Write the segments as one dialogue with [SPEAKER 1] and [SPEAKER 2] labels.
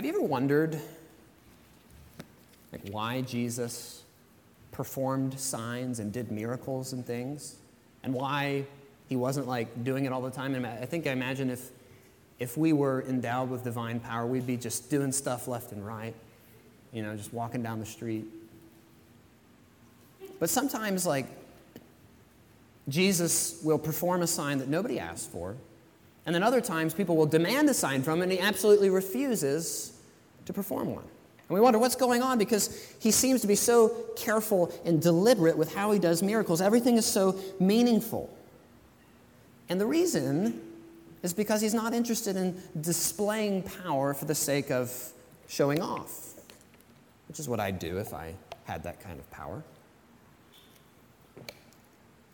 [SPEAKER 1] Have you ever wondered like why Jesus performed signs and did miracles and things? And why he wasn't like doing it all the time? And I think I imagine if if we were endowed with divine power, we'd be just doing stuff left and right, you know, just walking down the street. But sometimes, like, Jesus will perform a sign that nobody asked for, and then other times people will demand a sign from him, and he absolutely refuses to perform one. And we wonder what's going on because he seems to be so careful and deliberate with how he does miracles. Everything is so meaningful. And the reason is because he's not interested in displaying power for the sake of showing off, which is what I'd do if I had that kind of power.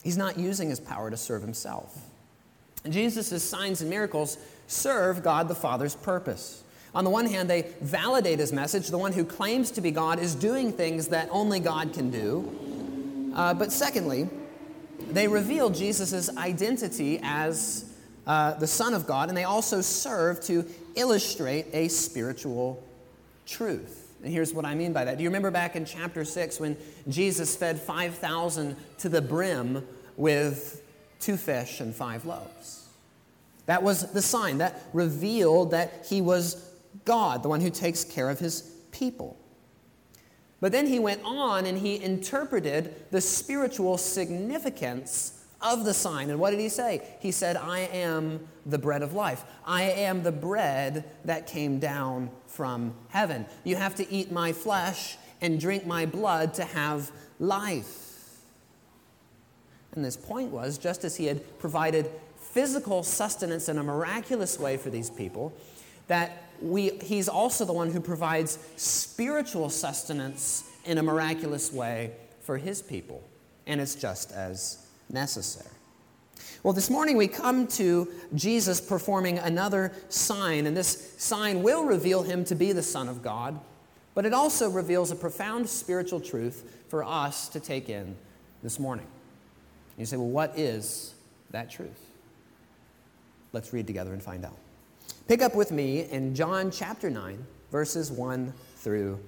[SPEAKER 1] He's not using his power to serve himself. Jesus' signs and miracles serve God the Father's purpose. On the one hand, they validate his message. The one who claims to be God is doing things that only God can do. Uh, but secondly, they reveal Jesus' identity as uh, the Son of God, and they also serve to illustrate a spiritual truth. And here's what I mean by that. Do you remember back in chapter 6 when Jesus fed 5,000 to the brim with two fish and five loaves? That was the sign that revealed that he was God, the one who takes care of his people. But then he went on and he interpreted the spiritual significance of the sign. And what did he say? He said, I am the bread of life. I am the bread that came down from heaven. You have to eat my flesh and drink my blood to have life. And this point was just as he had provided physical sustenance in a miraculous way for these people, that we, he's also the one who provides spiritual sustenance in a miraculous way for his people. And it's just as necessary. Well, this morning we come to Jesus performing another sign, and this sign will reveal him to be the Son of God, but it also reveals a profound spiritual truth for us to take in this morning. And you say, well, what is that truth? Let's read together and find out. Pick up with me in John chapter 9, verses 1 through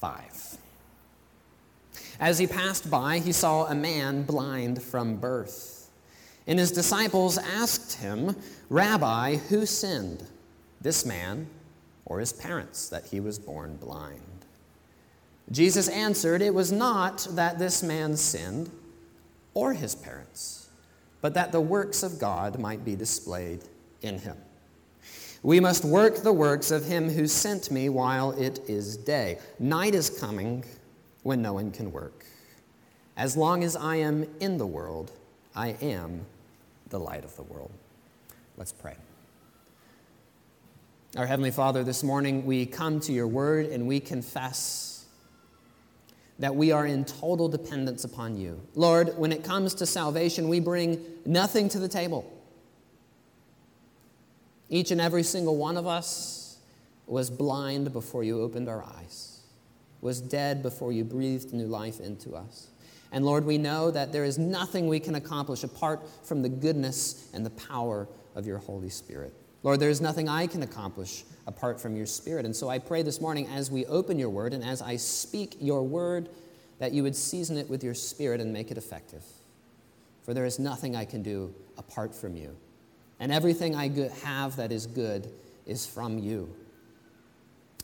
[SPEAKER 1] 5. As he passed by, he saw a man blind from birth. And his disciples asked him, Rabbi, who sinned, this man or his parents, that he was born blind? Jesus answered, It was not that this man sinned or his parents, but that the works of God might be displayed in him. We must work the works of him who sent me while it is day. Night is coming when no one can work. As long as I am in the world, I am the light of the world. Let's pray. Our Heavenly Father, this morning we come to your word and we confess that we are in total dependence upon you. Lord, when it comes to salvation, we bring nothing to the table. Each and every single one of us was blind before you opened our eyes was dead before you breathed new life into us. And Lord, we know that there is nothing we can accomplish apart from the goodness and the power of your Holy Spirit. Lord, there is nothing I can accomplish apart from your Spirit. And so I pray this morning as we open your word and as I speak your word, that you would season it with your Spirit and make it effective. For there is nothing I can do apart from you. And everything I have that is good is from you.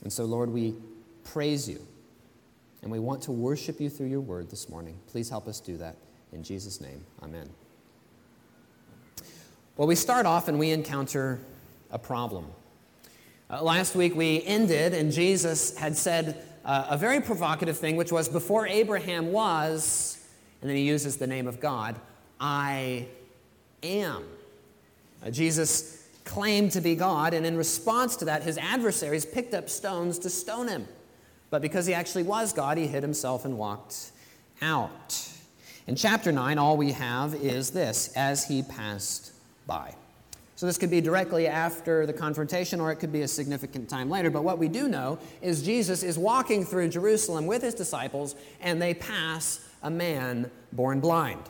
[SPEAKER 1] And so, Lord, we praise you and we want to worship you through your word this morning. Please help us do that. In Jesus' name, amen. Well, we start off and we encounter a problem. Uh, last week we ended, and Jesus had said uh, a very provocative thing, which was before Abraham was, and then he uses the name of God, I am. Uh, Jesus claimed to be God, and in response to that, his adversaries picked up stones to stone him. But because he actually was God, he hid himself and walked out. In chapter 9, all we have is this as he passed by. So this could be directly after the confrontation or it could be a significant time later. But what we do know is Jesus is walking through Jerusalem with his disciples and they pass a man born blind.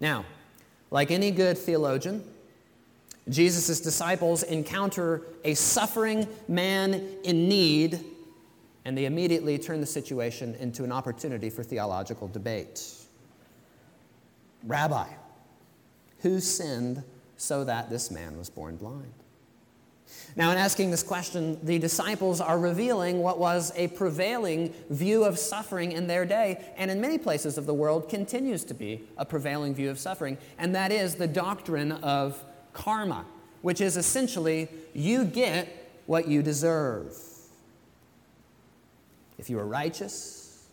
[SPEAKER 1] Now, like any good theologian, Jesus' disciples encounter a suffering man in need, and they immediately turn the situation into an opportunity for theological debate. Rabbi, who sinned so that this man was born blind? Now, in asking this question, the disciples are revealing what was a prevailing view of suffering in their day, and in many places of the world continues to be a prevailing view of suffering, and that is the doctrine of karma, which is essentially you get what you deserve. If you were righteous,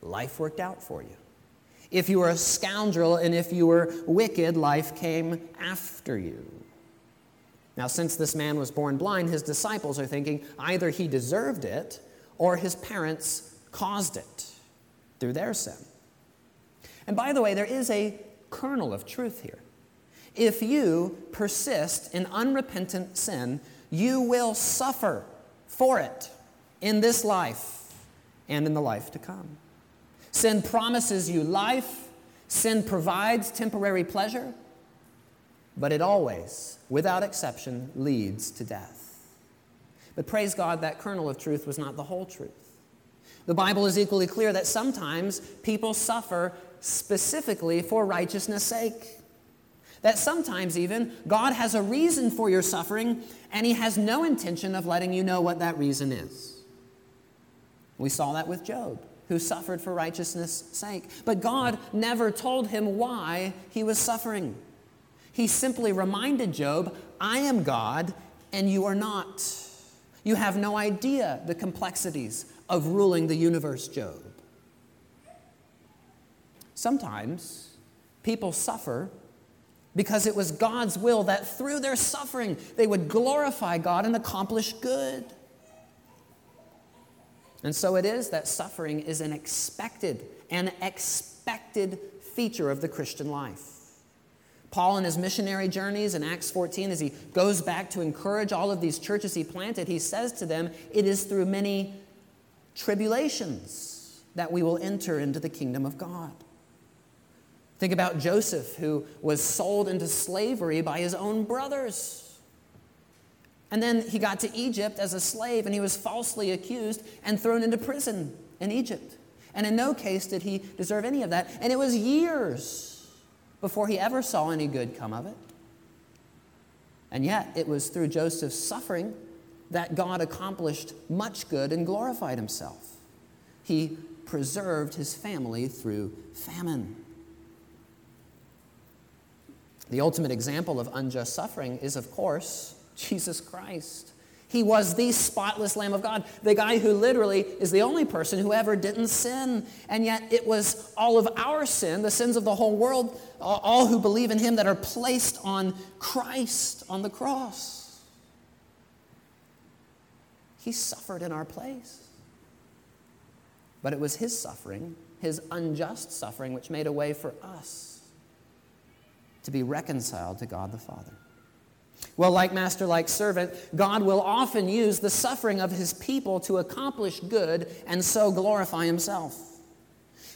[SPEAKER 1] life worked out for you. If you were a scoundrel and if you were wicked, life came after you. Now, since this man was born blind, his disciples are thinking either he deserved it or his parents caused it through their sin. And by the way, there is a kernel of truth here. If you persist in unrepentant sin, you will suffer for it in this life and in the life to come. Sin promises you life, sin provides temporary pleasure, but it always, without exception, leads to death. But praise God, that kernel of truth was not the whole truth. The Bible is equally clear that sometimes people suffer specifically for righteousness' sake. That sometimes, even, God has a reason for your suffering, and He has no intention of letting you know what that reason is. We saw that with Job, who suffered for righteousness' sake. But God never told him why he was suffering. He simply reminded Job, I am God and you are not. You have no idea the complexities of ruling the universe, Job. Sometimes people suffer because it was God's will that through their suffering they would glorify God and accomplish good. And so it is that suffering is an expected, an expected feature of the Christian life. Paul, in his missionary journeys in Acts 14, as he goes back to encourage all of these churches he planted, he says to them, It is through many tribulations that we will enter into the kingdom of God. Think about Joseph, who was sold into slavery by his own brothers. And then he got to Egypt as a slave and he was falsely accused and thrown into prison in Egypt. And in no case did he deserve any of that. And it was years before he ever saw any good come of it. And yet, it was through Joseph's suffering that God accomplished much good and glorified himself. He preserved his family through famine. The ultimate example of unjust suffering is, of course, Jesus Christ. He was the spotless Lamb of God, the guy who literally is the only person who ever didn't sin. And yet it was all of our sin, the sins of the whole world, all who believe in him that are placed on Christ on the cross. He suffered in our place. But it was his suffering, his unjust suffering, which made a way for us to be reconciled to God the Father. Well, like master, like servant, God will often use the suffering of his people to accomplish good and so glorify himself.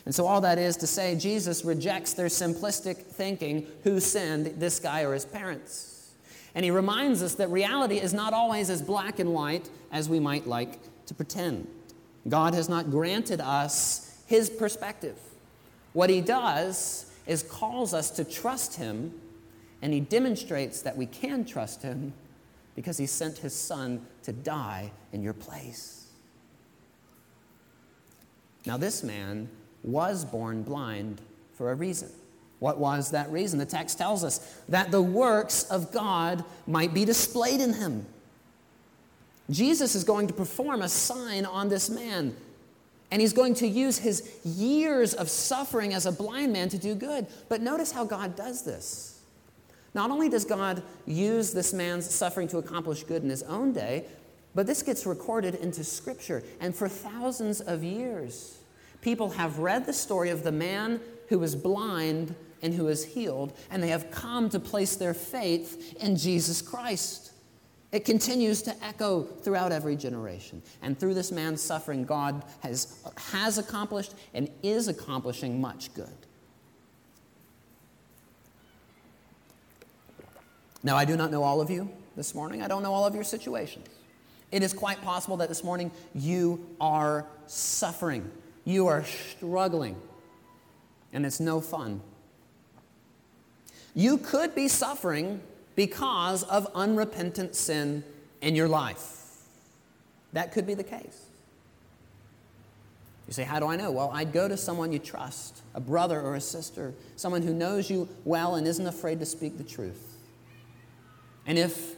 [SPEAKER 1] And so, all that is to say, Jesus rejects their simplistic thinking who sinned, this guy or his parents. And he reminds us that reality is not always as black and white as we might like to pretend. God has not granted us his perspective. What he does is calls us to trust him and he demonstrates that we can trust him because he sent his son to die in your place. Now, this man was born blind for a reason. What was that reason? The text tells us that the works of God might be displayed in him. Jesus is going to perform a sign on this man, and he's going to use his years of suffering as a blind man to do good. But notice how God does this. Not only does God use this man's suffering to accomplish good in his own day, but this gets recorded into Scripture. And for thousands of years, people have read the story of the man who was blind and who is healed, and they have come to place their faith in Jesus Christ. It continues to echo throughout every generation. And through this man's suffering, God has, has accomplished and is accomplishing much good. Now, I do not know all of you this morning. I don't know all of your situations. It is quite possible that this morning you are suffering, you are struggling, and it's no fun. You could be suffering because of unrepentant sin in your life. That could be the case. You say, How do I know? Well, I'd go to someone you trust, a brother or a sister, someone who knows you well and isn't afraid to speak the truth. And if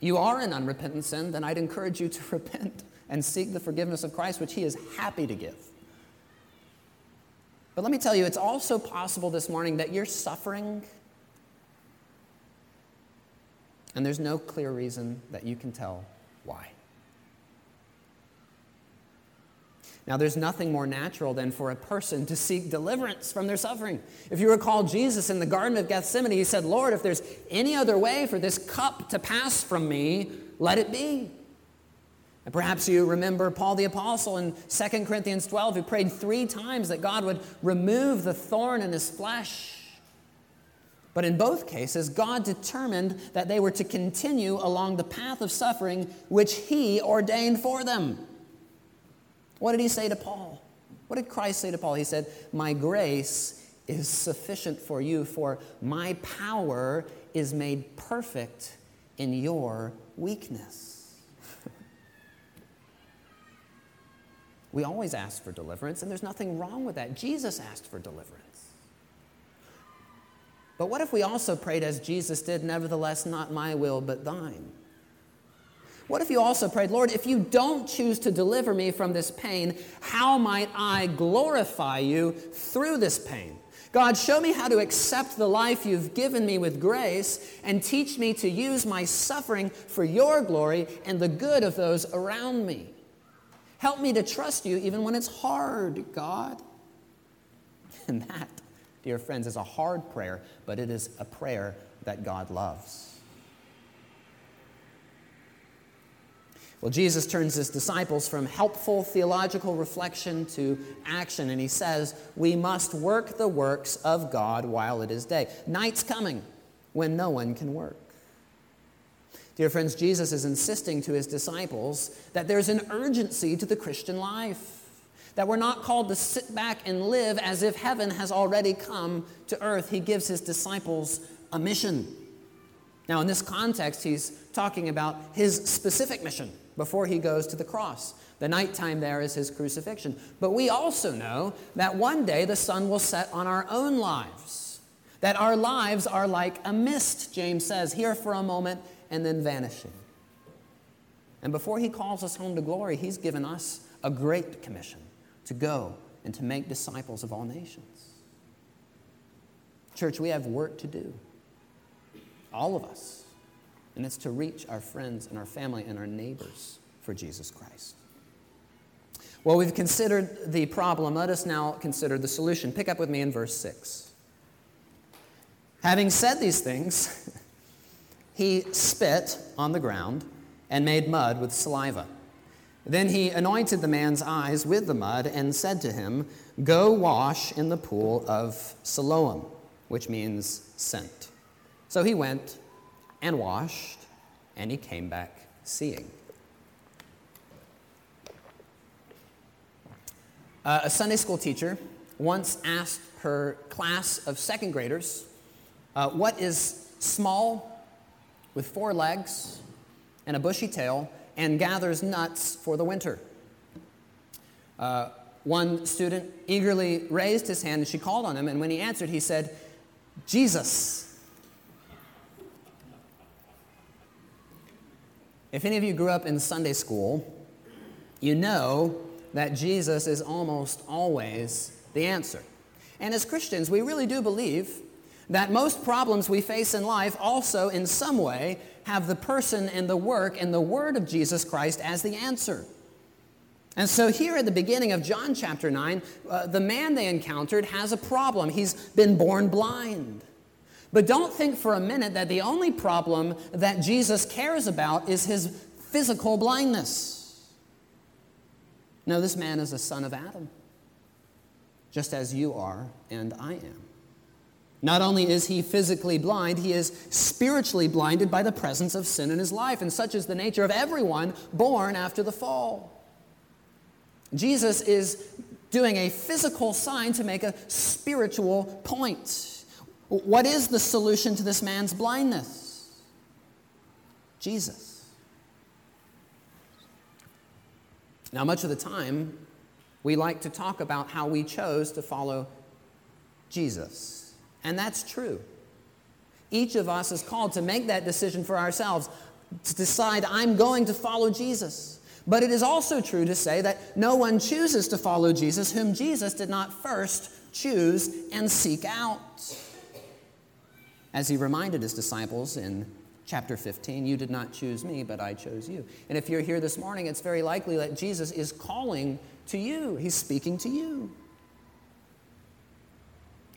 [SPEAKER 1] you are in unrepentant sin, then I'd encourage you to repent and seek the forgiveness of Christ, which He is happy to give. But let me tell you, it's also possible this morning that you're suffering, and there's no clear reason that you can tell why. Now, there's nothing more natural than for a person to seek deliverance from their suffering. If you recall Jesus in the Garden of Gethsemane, he said, Lord, if there's any other way for this cup to pass from me, let it be. And perhaps you remember Paul the Apostle in 2 Corinthians 12, who prayed three times that God would remove the thorn in his flesh. But in both cases, God determined that they were to continue along the path of suffering which he ordained for them. What did he say to Paul? What did Christ say to Paul? He said, My grace is sufficient for you, for my power is made perfect in your weakness. we always ask for deliverance, and there's nothing wrong with that. Jesus asked for deliverance. But what if we also prayed as Jesus did, nevertheless, not my will, but thine? What if you also prayed, Lord, if you don't choose to deliver me from this pain, how might I glorify you through this pain? God, show me how to accept the life you've given me with grace and teach me to use my suffering for your glory and the good of those around me. Help me to trust you even when it's hard, God. And that, dear friends, is a hard prayer, but it is a prayer that God loves. Well, Jesus turns his disciples from helpful theological reflection to action, and he says, We must work the works of God while it is day. Night's coming when no one can work. Dear friends, Jesus is insisting to his disciples that there's an urgency to the Christian life, that we're not called to sit back and live as if heaven has already come to earth. He gives his disciples a mission. Now, in this context, he's talking about his specific mission before he goes to the cross. The nighttime there is his crucifixion. But we also know that one day the sun will set on our own lives, that our lives are like a mist, James says, here for a moment and then vanishing. And before he calls us home to glory, he's given us a great commission to go and to make disciples of all nations. Church, we have work to do all of us. And it's to reach our friends and our family and our neighbors for Jesus Christ. Well, we've considered the problem. Let us now consider the solution. Pick up with me in verse 6. Having said these things, he spit on the ground and made mud with saliva. Then he anointed the man's eyes with the mud and said to him, Go wash in the pool of Siloam, which means sent. So he went and washed, and he came back seeing. Uh, a Sunday school teacher once asked her class of second graders, uh, What is small, with four legs and a bushy tail, and gathers nuts for the winter? Uh, one student eagerly raised his hand and she called on him, and when he answered, he said, Jesus. If any of you grew up in Sunday school, you know that Jesus is almost always the answer. And as Christians, we really do believe that most problems we face in life also, in some way, have the person and the work and the word of Jesus Christ as the answer. And so, here at the beginning of John chapter 9, uh, the man they encountered has a problem. He's been born blind. But don't think for a minute that the only problem that Jesus cares about is his physical blindness. No, this man is a son of Adam, just as you are and I am. Not only is he physically blind, he is spiritually blinded by the presence of sin in his life, and such is the nature of everyone born after the fall. Jesus is doing a physical sign to make a spiritual point. What is the solution to this man's blindness? Jesus. Now, much of the time, we like to talk about how we chose to follow Jesus. And that's true. Each of us is called to make that decision for ourselves, to decide, I'm going to follow Jesus. But it is also true to say that no one chooses to follow Jesus whom Jesus did not first choose and seek out. As he reminded his disciples in chapter 15, you did not choose me, but I chose you. And if you're here this morning, it's very likely that Jesus is calling to you, he's speaking to you.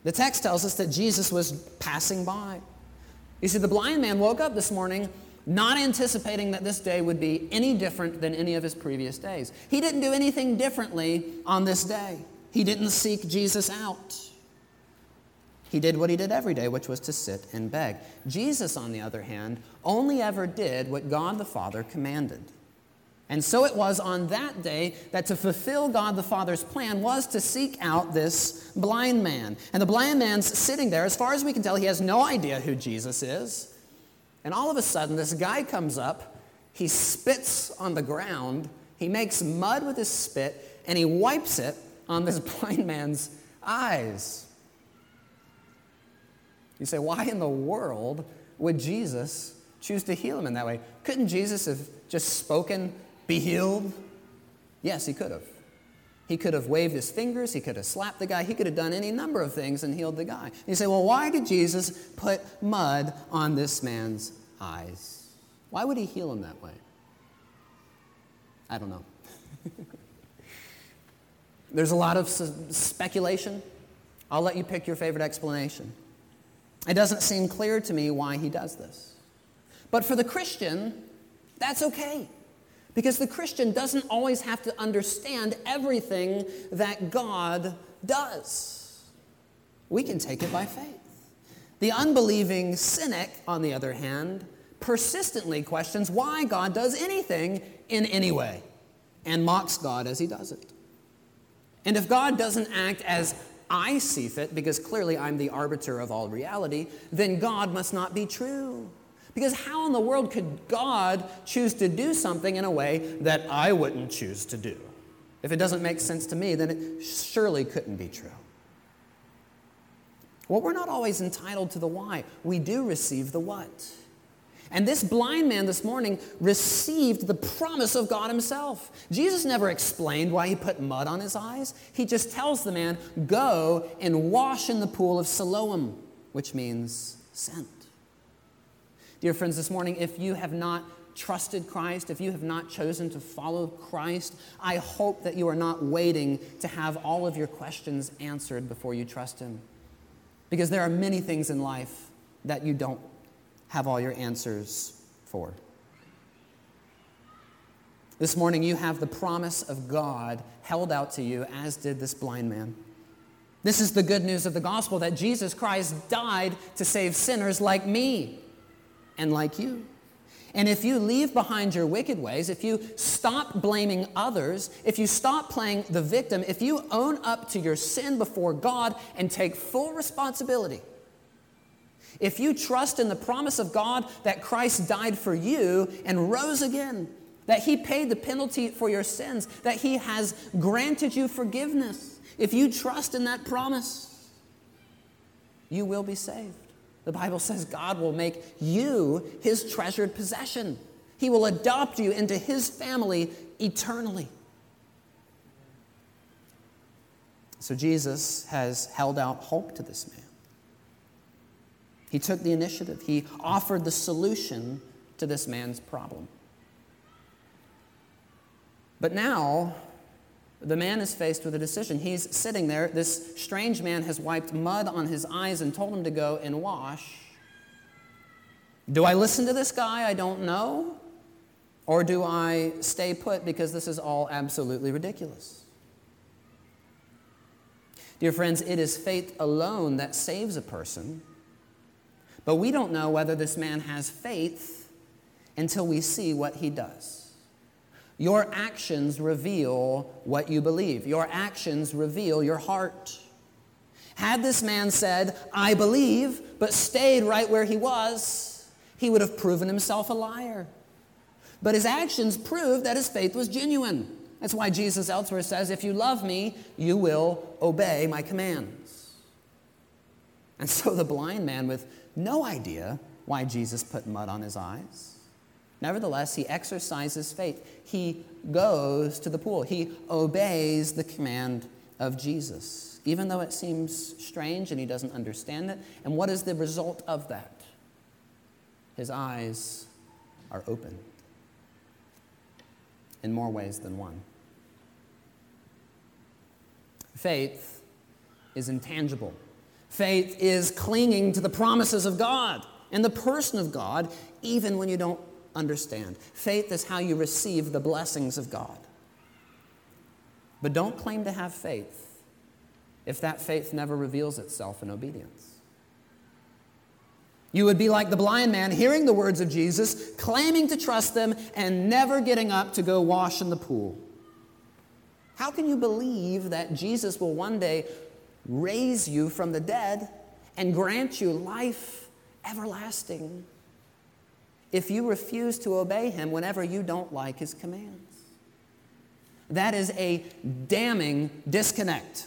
[SPEAKER 1] The text tells us that Jesus was passing by. You see, the blind man woke up this morning not anticipating that this day would be any different than any of his previous days. He didn't do anything differently on this day. He didn't seek Jesus out. He did what he did every day, which was to sit and beg. Jesus, on the other hand, only ever did what God the Father commanded. And so it was on that day that to fulfill God the Father's plan was to seek out this blind man. And the blind man's sitting there. As far as we can tell, he has no idea who Jesus is. And all of a sudden, this guy comes up, he spits on the ground, he makes mud with his spit, and he wipes it on this blind man's eyes. You say, why in the world would Jesus choose to heal him in that way? Couldn't Jesus have just spoken, be healed? Yes, he could have. He could have waved his fingers, he could have slapped the guy, he could have done any number of things and healed the guy. You say, well, why did Jesus put mud on this man's eyes? Why would he heal him that way? I don't know. There's a lot of speculation. I'll let you pick your favorite explanation. It doesn't seem clear to me why he does this. But for the Christian, that's okay. Because the Christian doesn't always have to understand everything that God does. We can take it by faith. The unbelieving cynic, on the other hand, persistently questions why God does anything in any way and mocks God as he does it. And if God doesn't act as I see fit, because clearly I'm the arbiter of all reality, then God must not be true. Because how in the world could God choose to do something in a way that I wouldn't choose to do? If it doesn't make sense to me, then it surely couldn't be true. Well, we're not always entitled to the why. We do receive the what. And this blind man this morning received the promise of God Himself. Jesus never explained why He put mud on his eyes. He just tells the man, Go and wash in the pool of Siloam, which means sent. Dear friends, this morning, if you have not trusted Christ, if you have not chosen to follow Christ, I hope that you are not waiting to have all of your questions answered before you trust Him. Because there are many things in life that you don't have all your answers for. This morning, you have the promise of God held out to you, as did this blind man. This is the good news of the gospel that Jesus Christ died to save sinners like me and like you. And if you leave behind your wicked ways, if you stop blaming others, if you stop playing the victim, if you own up to your sin before God and take full responsibility, if you trust in the promise of God that Christ died for you and rose again, that He paid the penalty for your sins, that He has granted you forgiveness, if you trust in that promise, you will be saved. The Bible says God will make you his treasured possession. He will adopt you into his family eternally. So Jesus has held out hope to this man. He took the initiative, he offered the solution to this man's problem. But now, the man is faced with a decision. He's sitting there. This strange man has wiped mud on his eyes and told him to go and wash. Do I listen to this guy I don't know? Or do I stay put because this is all absolutely ridiculous? Dear friends, it is faith alone that saves a person. But we don't know whether this man has faith until we see what he does. Your actions reveal what you believe, your actions reveal your heart. Had this man said, I believe, but stayed right where he was, he would have proven himself a liar. But his actions proved that his faith was genuine. That's why Jesus elsewhere says, If you love me, you will obey my commands. And so the blind man, with no idea why Jesus put mud on his eyes, nevertheless, he exercises faith. He goes to the pool, he obeys the command of Jesus, even though it seems strange and he doesn't understand it. And what is the result of that? His eyes are open in more ways than one. Faith is intangible. Faith is clinging to the promises of God and the person of God, even when you don't understand. Faith is how you receive the blessings of God. But don't claim to have faith if that faith never reveals itself in obedience. You would be like the blind man hearing the words of Jesus, claiming to trust them, and never getting up to go wash in the pool. How can you believe that Jesus will one day raise you from the dead and grant you life everlasting if you refuse to obey him whenever you don't like his commands? That is a damning disconnect.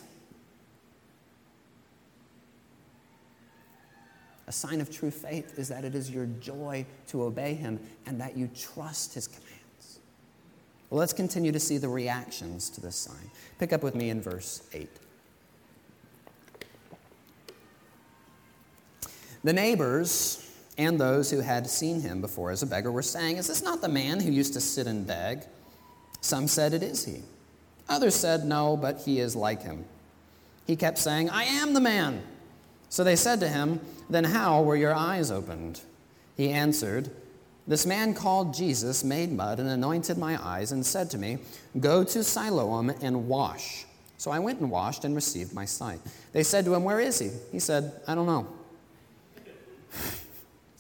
[SPEAKER 1] A sign of true faith is that it is your joy to obey him and that you trust his commands. Well, let's continue to see the reactions to this sign. Pick up with me in verse 8. The neighbors and those who had seen him before as a beggar were saying, Is this not the man who used to sit and beg? Some said, It is he. Others said, No, but he is like him. He kept saying, I am the man. So they said to him, Then how were your eyes opened? He answered, this man called Jesus made mud and anointed my eyes and said to me, Go to Siloam and wash. So I went and washed and received my sight. They said to him, Where is he? He said, I don't know.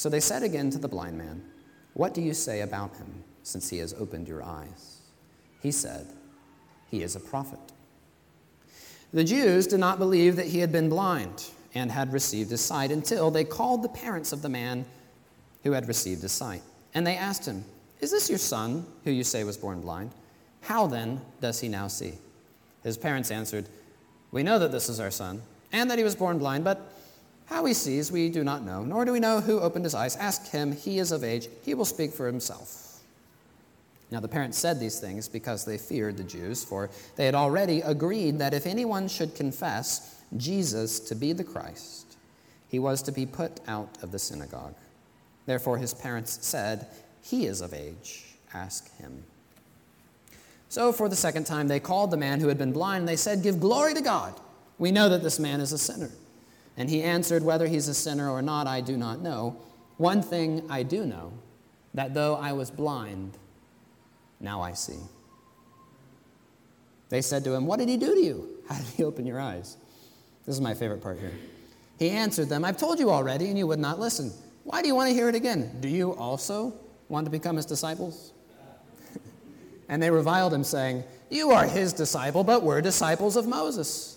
[SPEAKER 1] So they said again to the blind man, What do you say about him, since he has opened your eyes? He said, He is a prophet. The Jews did not believe that he had been blind and had received his sight until they called the parents of the man who had received his sight. And they asked him, Is this your son, who you say was born blind? How then does he now see? His parents answered, We know that this is our son, and that he was born blind, but how he sees we do not know, nor do we know who opened his eyes. Ask him, he is of age, he will speak for himself. Now the parents said these things because they feared the Jews, for they had already agreed that if anyone should confess Jesus to be the Christ, he was to be put out of the synagogue. Therefore, his parents said, He is of age. Ask him. So, for the second time, they called the man who had been blind. and They said, Give glory to God. We know that this man is a sinner. And he answered, Whether he's a sinner or not, I do not know. One thing I do know that though I was blind, now I see. They said to him, What did he do to you? How did he open your eyes? This is my favorite part here. He answered them, I've told you already, and you would not listen. Why do you want to hear it again? Do you also want to become his disciples? and they reviled him, saying, You are his disciple, but we're disciples of Moses.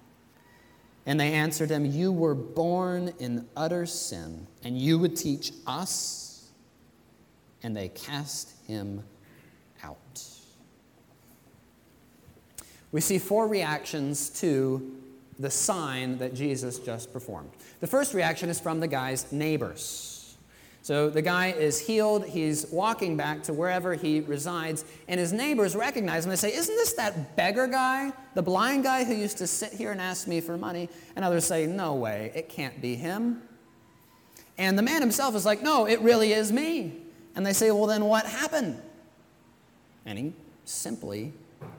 [SPEAKER 1] And they answered him, You were born in utter sin, and you would teach us? And they cast him out. We see four reactions to the sign that Jesus just performed. The first reaction is from the guy's neighbors. So the guy is healed. He's walking back to wherever he resides, and his neighbors recognize him. They say, Isn't this that beggar guy, the blind guy who used to sit here and ask me for money? And others say, No way, it can't be him. And the man himself is like, No, it really is me. And they say, Well, then what happened? And he simply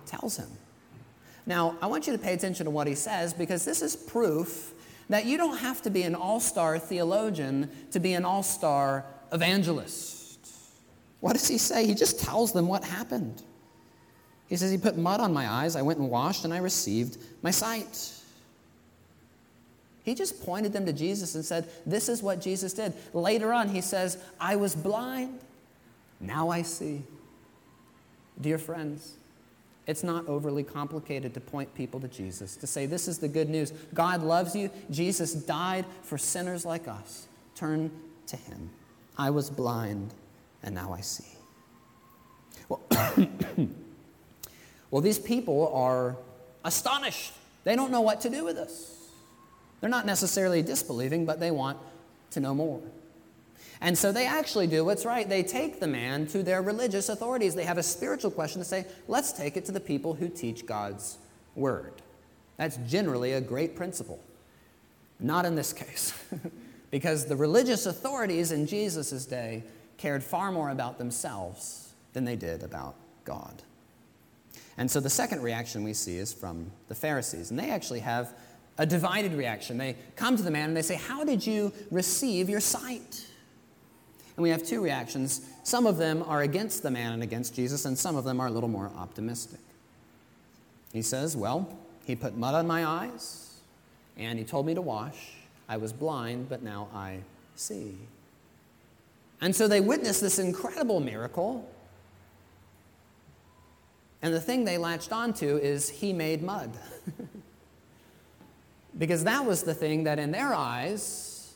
[SPEAKER 1] tells him. Now, I want you to pay attention to what he says because this is proof that you don't have to be an all star theologian to be an all star evangelist. What does he say? He just tells them what happened. He says, He put mud on my eyes, I went and washed, and I received my sight. He just pointed them to Jesus and said, This is what Jesus did. Later on, he says, I was blind, now I see. Dear friends, it's not overly complicated to point people to Jesus, to say, This is the good news. God loves you. Jesus died for sinners like us. Turn to Him. I was blind, and now I see. Well, well, these people are astonished. They don't know what to do with this. They're not necessarily disbelieving, but they want to know more. And so they actually do what's right. They take the man to their religious authorities. They have a spiritual question to say, let's take it to the people who teach God's word. That's generally a great principle. Not in this case, because the religious authorities in Jesus' day cared far more about themselves than they did about God. And so the second reaction we see is from the Pharisees. And they actually have a divided reaction. They come to the man and they say, How did you receive your sight? And we have two reactions. Some of them are against the man and against Jesus, and some of them are a little more optimistic. He says, Well, he put mud on my eyes, and he told me to wash. I was blind, but now I see. And so they witness this incredible miracle. And the thing they latched onto is he made mud. because that was the thing that, in their eyes,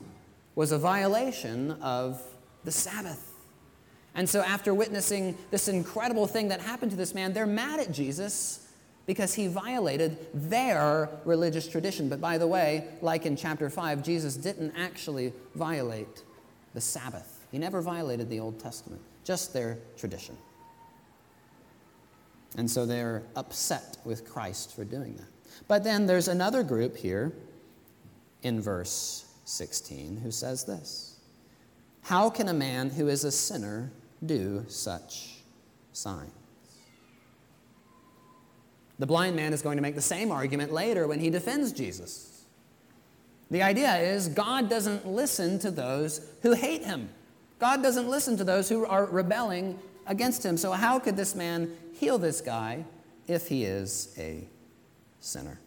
[SPEAKER 1] was a violation of the Sabbath. And so, after witnessing this incredible thing that happened to this man, they're mad at Jesus because he violated their religious tradition. But by the way, like in chapter 5, Jesus didn't actually violate the Sabbath, he never violated the Old Testament, just their tradition. And so they're upset with Christ for doing that. But then there's another group here in verse 16 who says this. How can a man who is a sinner do such signs? The blind man is going to make the same argument later when he defends Jesus. The idea is God doesn't listen to those who hate him. God doesn't listen to those who are rebelling against him. So, how could this man heal this guy if he is a sinner?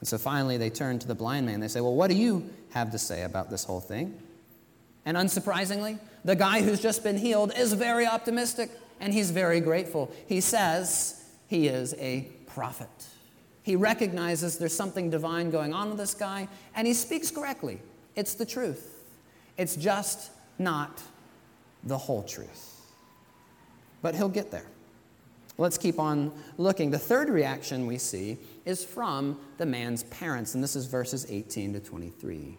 [SPEAKER 1] And so finally, they turn to the blind man. They say, Well, what do you have to say about this whole thing? And unsurprisingly, the guy who's just been healed is very optimistic and he's very grateful. He says he is a prophet. He recognizes there's something divine going on with this guy and he speaks correctly. It's the truth. It's just not the whole truth. But he'll get there. Let's keep on looking. The third reaction we see is from the man's parents, and this is verses 18 to 23.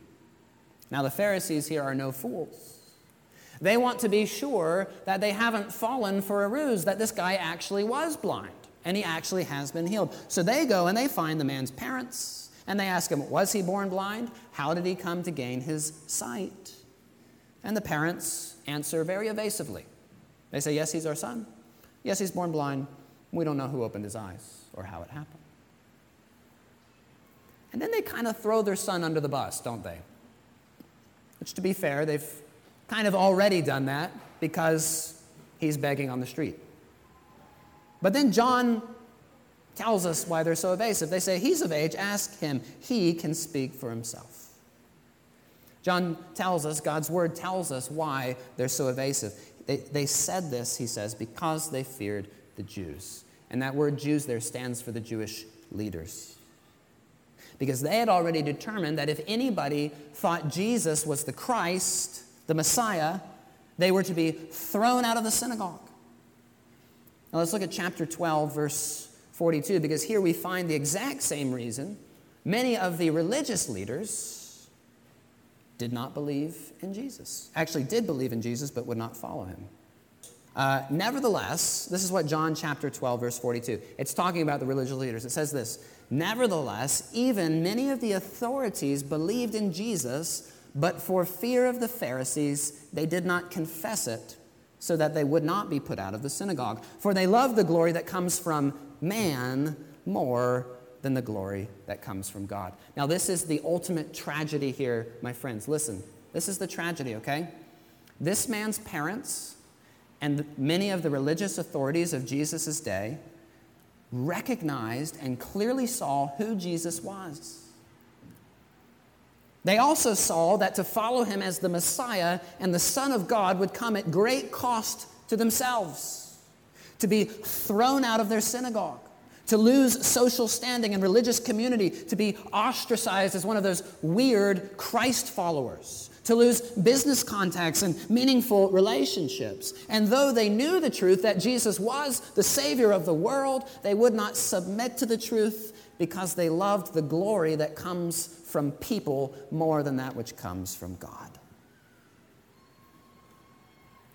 [SPEAKER 1] Now, the Pharisees here are no fools. They want to be sure that they haven't fallen for a ruse, that this guy actually was blind and he actually has been healed. So they go and they find the man's parents and they ask him, Was he born blind? How did he come to gain his sight? And the parents answer very evasively. They say, Yes, he's our son. Yes, he's born blind. We don't know who opened his eyes or how it happened. And then they kind of throw their son under the bus, don't they? Which, to be fair, they've kind of already done that because he's begging on the street. But then John tells us why they're so evasive. They say, He's of age, ask him. He can speak for himself. John tells us, God's word tells us why they're so evasive. They, they said this, he says, because they feared the Jews. And that word Jews there stands for the Jewish leaders. Because they had already determined that if anybody thought Jesus was the Christ, the Messiah, they were to be thrown out of the synagogue. Now let's look at chapter 12, verse 42, because here we find the exact same reason many of the religious leaders did not believe in Jesus. Actually, did believe in Jesus, but would not follow him. Uh, nevertheless, this is what John chapter 12, verse 42. It's talking about the religious leaders. It says this Nevertheless, even many of the authorities believed in Jesus, but for fear of the Pharisees, they did not confess it, so that they would not be put out of the synagogue. For they love the glory that comes from man more than the glory that comes from God. Now, this is the ultimate tragedy here, my friends. Listen, this is the tragedy, okay? This man's parents and many of the religious authorities of Jesus' day recognized and clearly saw who Jesus was. They also saw that to follow him as the Messiah and the Son of God would come at great cost to themselves, to be thrown out of their synagogue, to lose social standing and religious community, to be ostracized as one of those weird Christ followers, to lose business contacts and meaningful relationships. And though they knew the truth that Jesus was the Savior of the world, they would not submit to the truth because they loved the glory that comes from people more than that which comes from God.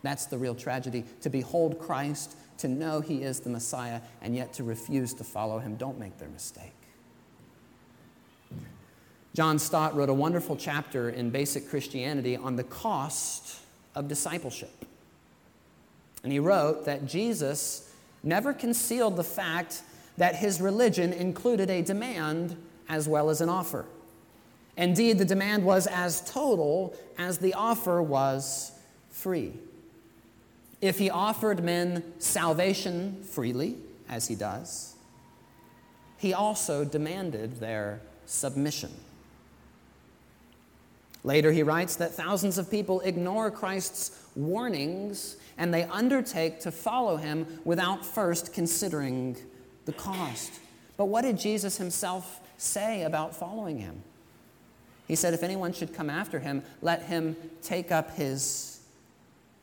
[SPEAKER 1] That's the real tragedy to behold Christ, to know He is the Messiah, and yet to refuse to follow Him. Don't make their mistake. John Stott wrote a wonderful chapter in Basic Christianity on the cost of discipleship. And he wrote that Jesus never concealed the fact that his religion included a demand as well as an offer. Indeed, the demand was as total as the offer was free. If he offered men salvation freely, as he does, he also demanded their submission. Later, he writes that thousands of people ignore Christ's warnings and they undertake to follow him without first considering the cost. But what did Jesus himself say about following him? He said, If anyone should come after him, let him take up his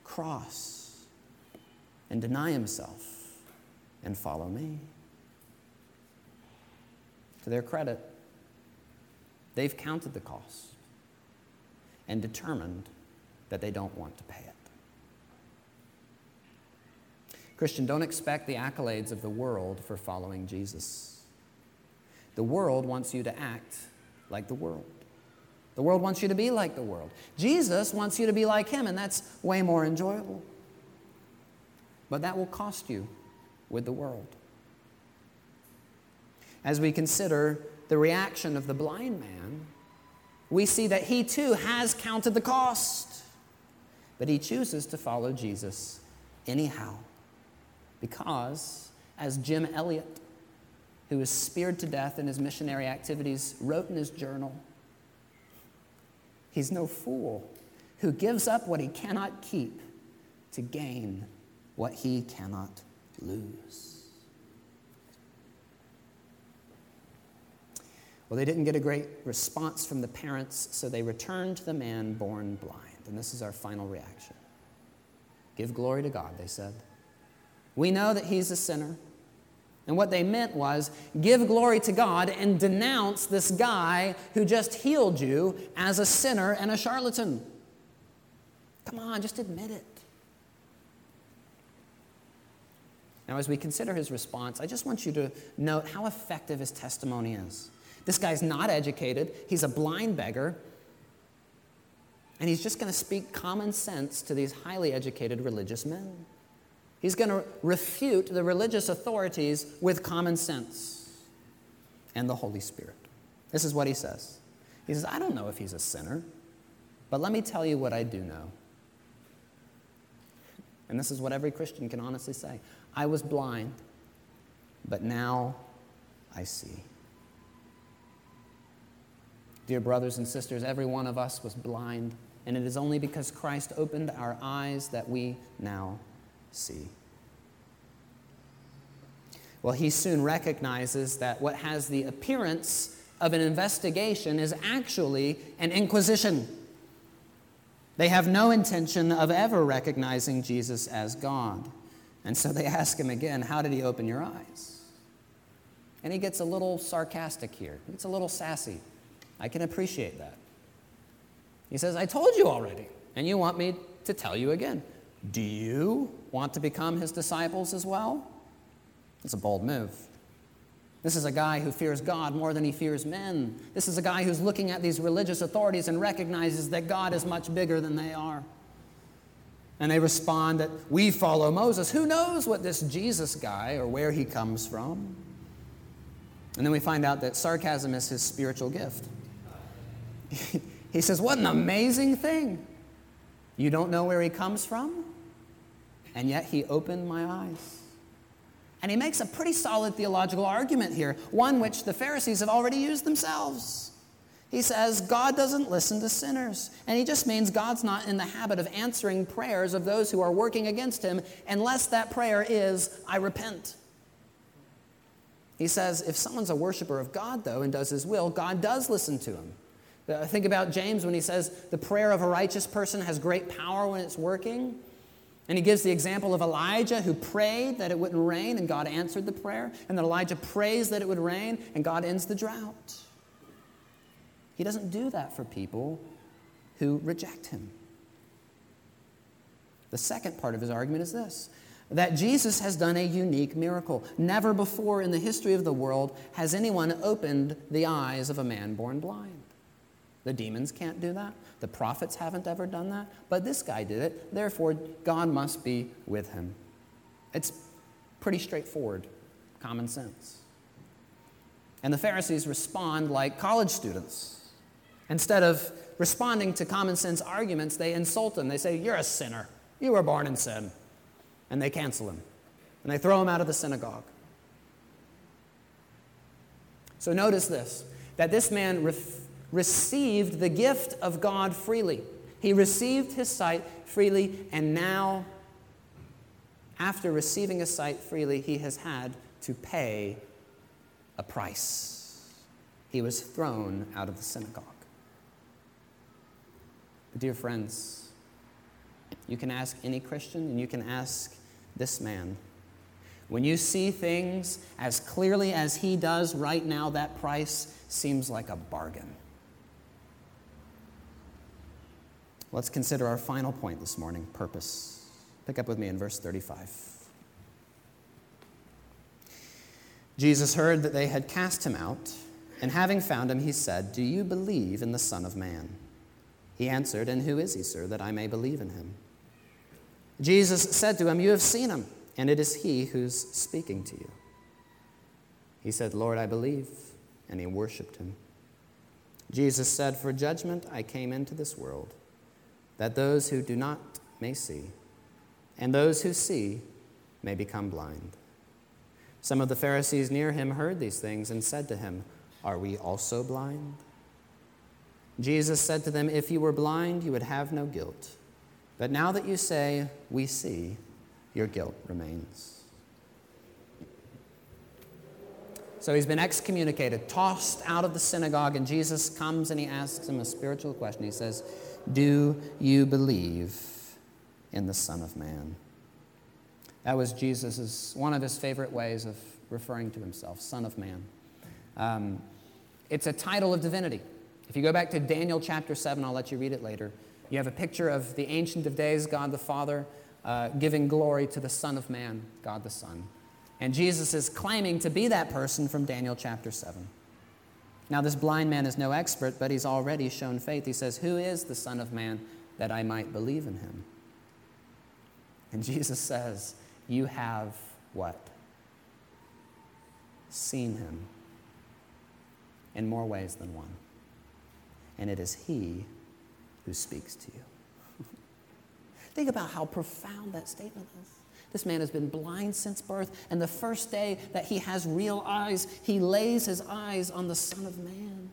[SPEAKER 1] cross and deny himself and follow me. To their credit, they've counted the cost and determined that they don't want to pay it. Christian, don't expect the accolades of the world for following Jesus. The world wants you to act like the world. The world wants you to be like the world. Jesus wants you to be like him, and that's way more enjoyable. But that will cost you with the world. As we consider the reaction of the blind man, we see that he too has counted the cost. But he chooses to follow Jesus anyhow. Because, as Jim Elliot, who was speared to death in his missionary activities, wrote in his journal, he's no fool who gives up what he cannot keep to gain what he cannot lose. Well, they didn't get a great response from the parents, so they returned to the man born blind. And this is our final reaction. Give glory to God, they said. We know that he's a sinner. And what they meant was give glory to God and denounce this guy who just healed you as a sinner and a charlatan. Come on, just admit it. Now, as we consider his response, I just want you to note how effective his testimony is. This guy's not educated, he's a blind beggar, and he's just going to speak common sense to these highly educated religious men. He's going to refute the religious authorities with common sense and the Holy Spirit. This is what he says. He says, I don't know if he's a sinner, but let me tell you what I do know. And this is what every Christian can honestly say I was blind, but now I see. Dear brothers and sisters, every one of us was blind, and it is only because Christ opened our eyes that we now see. Well, he soon recognizes that what has the appearance of an investigation is actually an inquisition. They have no intention of ever recognizing Jesus as God. And so they ask him again, How did he open your eyes? And he gets a little sarcastic here, he gets a little sassy. I can appreciate that. He says, I told you already, and you want me to tell you again. Do you want to become his disciples as well? It's a bold move. This is a guy who fears God more than he fears men. This is a guy who's looking at these religious authorities and recognizes that God is much bigger than they are. And they respond that we follow Moses. Who knows what this Jesus guy or where he comes from? And then we find out that sarcasm is his spiritual gift. he says, What an amazing thing! You don't know where he comes from? And yet he opened my eyes. And he makes a pretty solid theological argument here, one which the Pharisees have already used themselves. He says, God doesn't listen to sinners. And he just means God's not in the habit of answering prayers of those who are working against him unless that prayer is, I repent. He says, if someone's a worshiper of God, though, and does his will, God does listen to him. Uh, think about James when he says, the prayer of a righteous person has great power when it's working. And he gives the example of Elijah who prayed that it wouldn't rain and God answered the prayer, and then Elijah prays that it would rain and God ends the drought. He doesn't do that for people who reject him. The second part of his argument is this that Jesus has done a unique miracle. Never before in the history of the world has anyone opened the eyes of a man born blind. The demons can't do that. The prophets haven't ever done that. But this guy did it. Therefore, God must be with him. It's pretty straightforward, common sense. And the Pharisees respond like college students. Instead of responding to common sense arguments, they insult him. They say, You're a sinner. You were born in sin. And they cancel him. And they throw him out of the synagogue. So notice this that this man ref- received the gift of God freely. He received his sight freely, and now, after receiving his sight freely, he has had to pay a price. He was thrown out of the synagogue. But dear friends, you can ask any Christian, and you can ask this man. When you see things as clearly as he does right now, that price seems like a bargain. Let's consider our final point this morning purpose. Pick up with me in verse 35. Jesus heard that they had cast him out, and having found him, he said, Do you believe in the Son of Man? He answered, And who is he, sir, that I may believe in him? Jesus said to him, You have seen him, and it is he who's speaking to you. He said, Lord, I believe, and he worshiped him. Jesus said, For judgment I came into this world that those who do not may see, and those who see may become blind. Some of the Pharisees near him heard these things and said to him, Are we also blind? Jesus said to them, If you were blind, you would have no guilt. But now that you say, We see, your guilt remains. So he's been excommunicated, tossed out of the synagogue, and Jesus comes and he asks him a spiritual question. He says, do you believe in the Son of Man? That was Jesus' one of his favorite ways of referring to himself, Son of Man. Um, it's a title of divinity. If you go back to Daniel chapter 7, I'll let you read it later. You have a picture of the Ancient of Days, God the Father, uh, giving glory to the Son of Man, God the Son. And Jesus is claiming to be that person from Daniel chapter 7. Now, this blind man is no expert, but he's already shown faith. He says, Who is the Son of Man that I might believe in him? And Jesus says, You have what? Seen him in more ways than one. And it is he who speaks to you. Think about how profound that statement is. This man has been blind since birth, and the first day that he has real eyes, he lays his eyes on the Son of Man.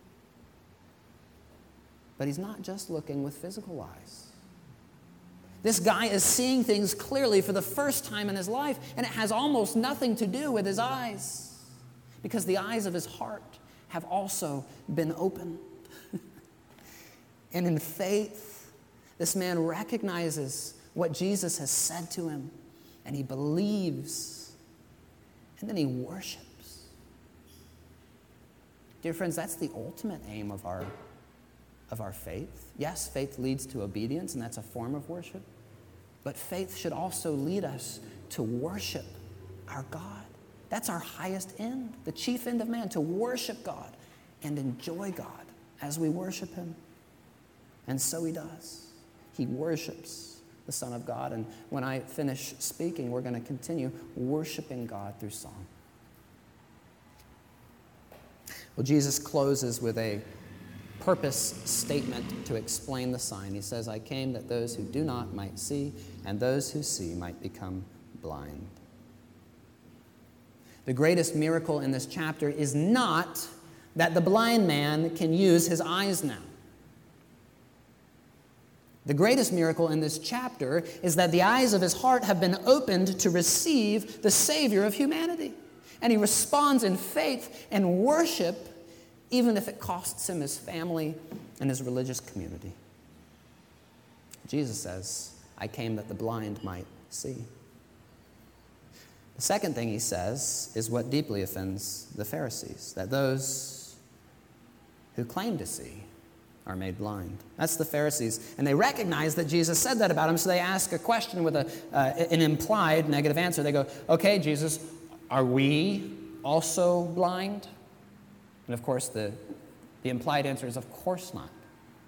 [SPEAKER 1] But he's not just looking with physical eyes. This guy is seeing things clearly for the first time in his life, and it has almost nothing to do with his eyes, because the eyes of his heart have also been opened. and in faith, this man recognizes what Jesus has said to him, and he believes, and then he worships. Dear friends, that's the ultimate aim of our, of our faith. Yes, faith leads to obedience, and that's a form of worship. But faith should also lead us to worship our God. That's our highest end, the chief end of man, to worship God and enjoy God as we worship Him. And so He does. He worships the Son of God. And when I finish speaking, we're going to continue worshiping God through song. Well, Jesus closes with a purpose statement to explain the sign. He says, I came that those who do not might see, and those who see might become blind. The greatest miracle in this chapter is not that the blind man can use his eyes now. The greatest miracle in this chapter is that the eyes of his heart have been opened to receive the Savior of humanity. And he responds in faith and worship, even if it costs him his family and his religious community. Jesus says, I came that the blind might see. The second thing he says is what deeply offends the Pharisees that those who claim to see are made blind. That's the Pharisees. And they recognize that Jesus said that about them, so they ask a question with a, uh, an implied negative answer. They go, Okay, Jesus, are we also blind? And of course, the, the implied answer is, Of course not.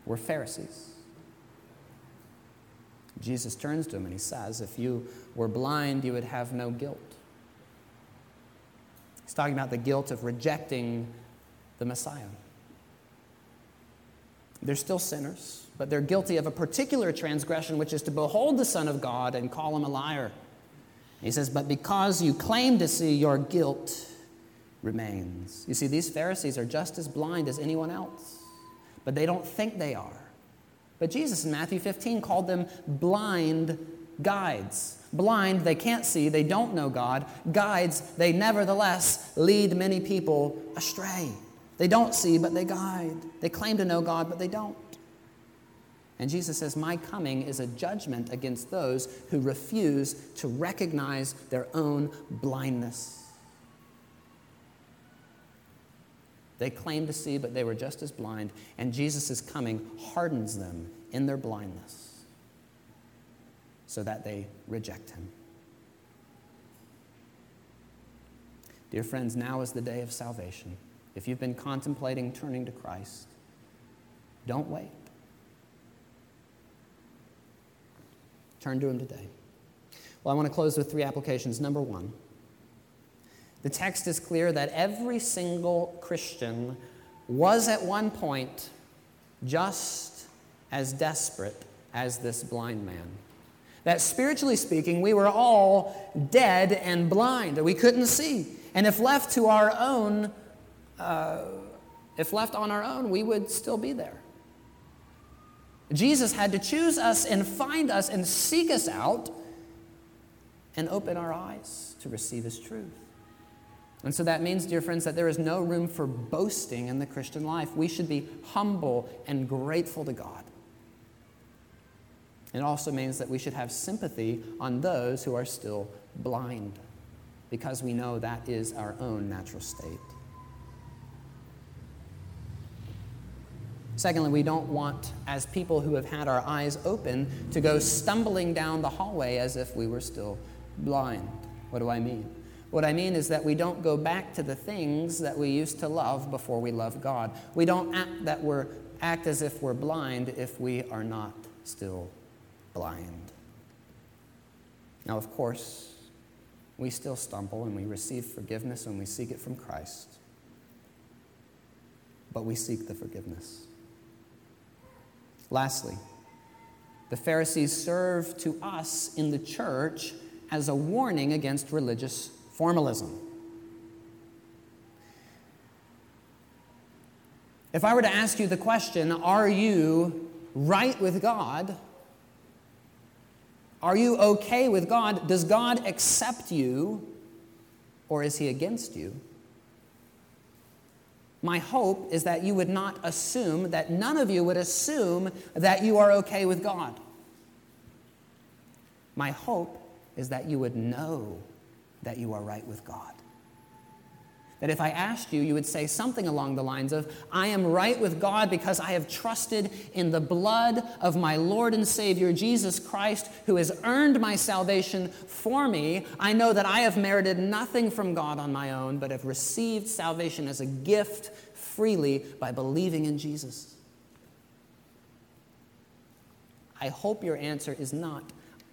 [SPEAKER 1] We're Pharisees. Jesus turns to him and he says, If you were blind, you would have no guilt. He's talking about the guilt of rejecting the Messiah. They're still sinners, but they're guilty of a particular transgression, which is to behold the Son of God and call him a liar. He says, But because you claim to see, your guilt remains. You see, these Pharisees are just as blind as anyone else, but they don't think they are. But Jesus in Matthew 15 called them blind guides. Blind, they can't see, they don't know God. Guides, they nevertheless lead many people astray. They don't see, but they guide. They claim to know God, but they don't. And Jesus says, My coming is a judgment against those who refuse to recognize their own blindness. They claim to see, but they were just as blind. And Jesus' coming hardens them in their blindness so that they reject him. Dear friends, now is the day of salvation. If you've been contemplating turning to Christ, don't wait. Turn to Him today. Well, I want to close with three applications. Number one, the text is clear that every single Christian was at one point just as desperate as this blind man. That spiritually speaking, we were all dead and blind. We couldn't see. And if left to our own uh, if left on our own, we would still be there. Jesus had to choose us and find us and seek us out and open our eyes to receive his truth. And so that means, dear friends, that there is no room for boasting in the Christian life. We should be humble and grateful to God. It also means that we should have sympathy on those who are still blind, because we know that is our own natural state. Secondly, we don't want, as people who have had our eyes open, to go stumbling down the hallway as if we were still blind. What do I mean? What I mean is that we don't go back to the things that we used to love before we love God. We don't act that we're act as if we're blind if we are not still blind. Now, of course, we still stumble and we receive forgiveness when we seek it from Christ. But we seek the forgiveness. Lastly, the Pharisees serve to us in the church as a warning against religious formalism. If I were to ask you the question, are you right with God? Are you okay with God? Does God accept you or is he against you? My hope is that you would not assume, that none of you would assume that you are okay with God. My hope is that you would know that you are right with God. That if I asked you, you would say something along the lines of, I am right with God because I have trusted in the blood of my Lord and Savior, Jesus Christ, who has earned my salvation for me. I know that I have merited nothing from God on my own, but have received salvation as a gift freely by believing in Jesus. I hope your answer is not,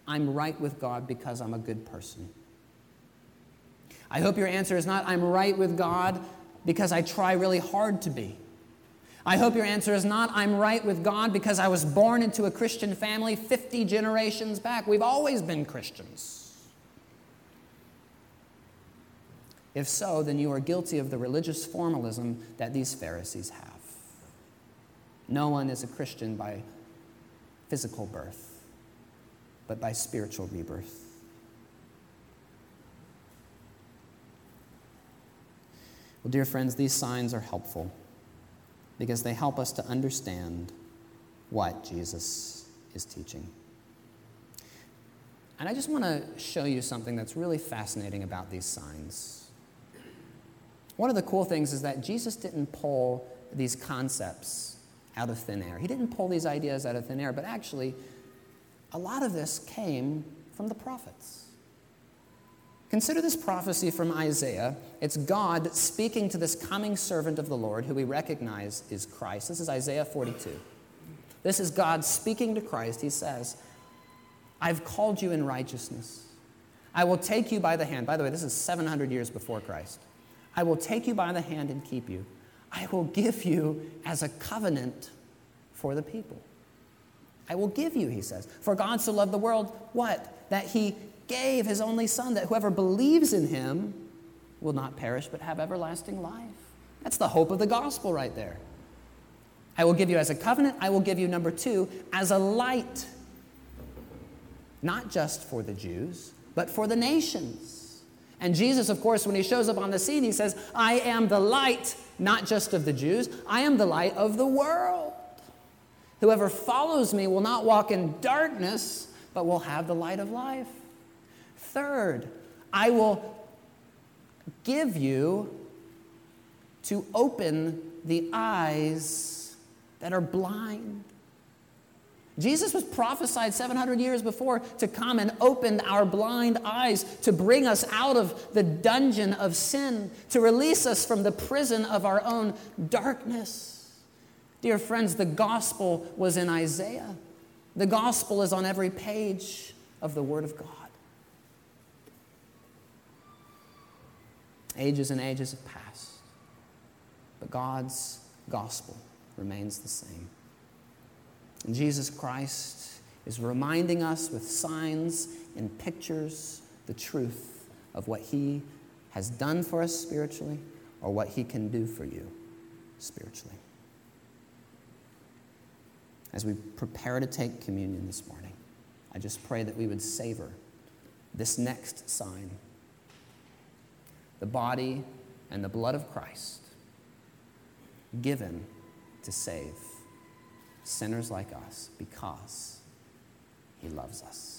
[SPEAKER 1] I'm right with God because I'm a good person. I hope your answer is not, I'm right with God because I try really hard to be. I hope your answer is not, I'm right with God because I was born into a Christian family 50 generations back. We've always been Christians. If so, then you are guilty of the religious formalism that these Pharisees have. No one is a Christian by physical birth, but by spiritual rebirth. Well, dear friends, these signs are helpful because they help us to understand what Jesus is teaching. And I just want to show you something that's really fascinating about these signs. One of the cool things is that Jesus didn't pull these concepts out of thin air. He didn't pull these ideas out of thin air, but actually, a lot of this came from the prophets. Consider this prophecy from Isaiah. It's God speaking to this coming servant of the Lord, who we recognize is Christ. This is Isaiah 42. This is God speaking to Christ. He says, I've called you in righteousness. I will take you by the hand. By the way, this is 700 years before Christ. I will take you by the hand and keep you. I will give you as a covenant for the people. I will give you, he says. For God so loved the world, what? That he gave his only son that whoever believes in him will not perish but have everlasting life. That's the hope of the gospel right there. I will give you as a covenant, I will give you, number two, as a light, not just for the Jews, but for the nations. And Jesus, of course, when he shows up on the scene, he says, I am the light, not just of the Jews, I am the light of the world. Whoever follows me will not walk in darkness, but will have the light of life. Third, I will give you to open the eyes that are blind. Jesus was prophesied 700 years before to come and open our blind eyes, to bring us out of the dungeon of sin, to release us from the prison of our own darkness. Dear friends, the gospel was in Isaiah. The gospel is on every page of the Word of God. Ages and ages have passed, but God's gospel remains the same. And Jesus Christ is reminding us with signs and pictures the truth of what he has done for us spiritually or what he can do for you spiritually. As we prepare to take communion this morning, I just pray that we would savor this next sign the body and the blood of Christ given to save sinners like us because he loves us.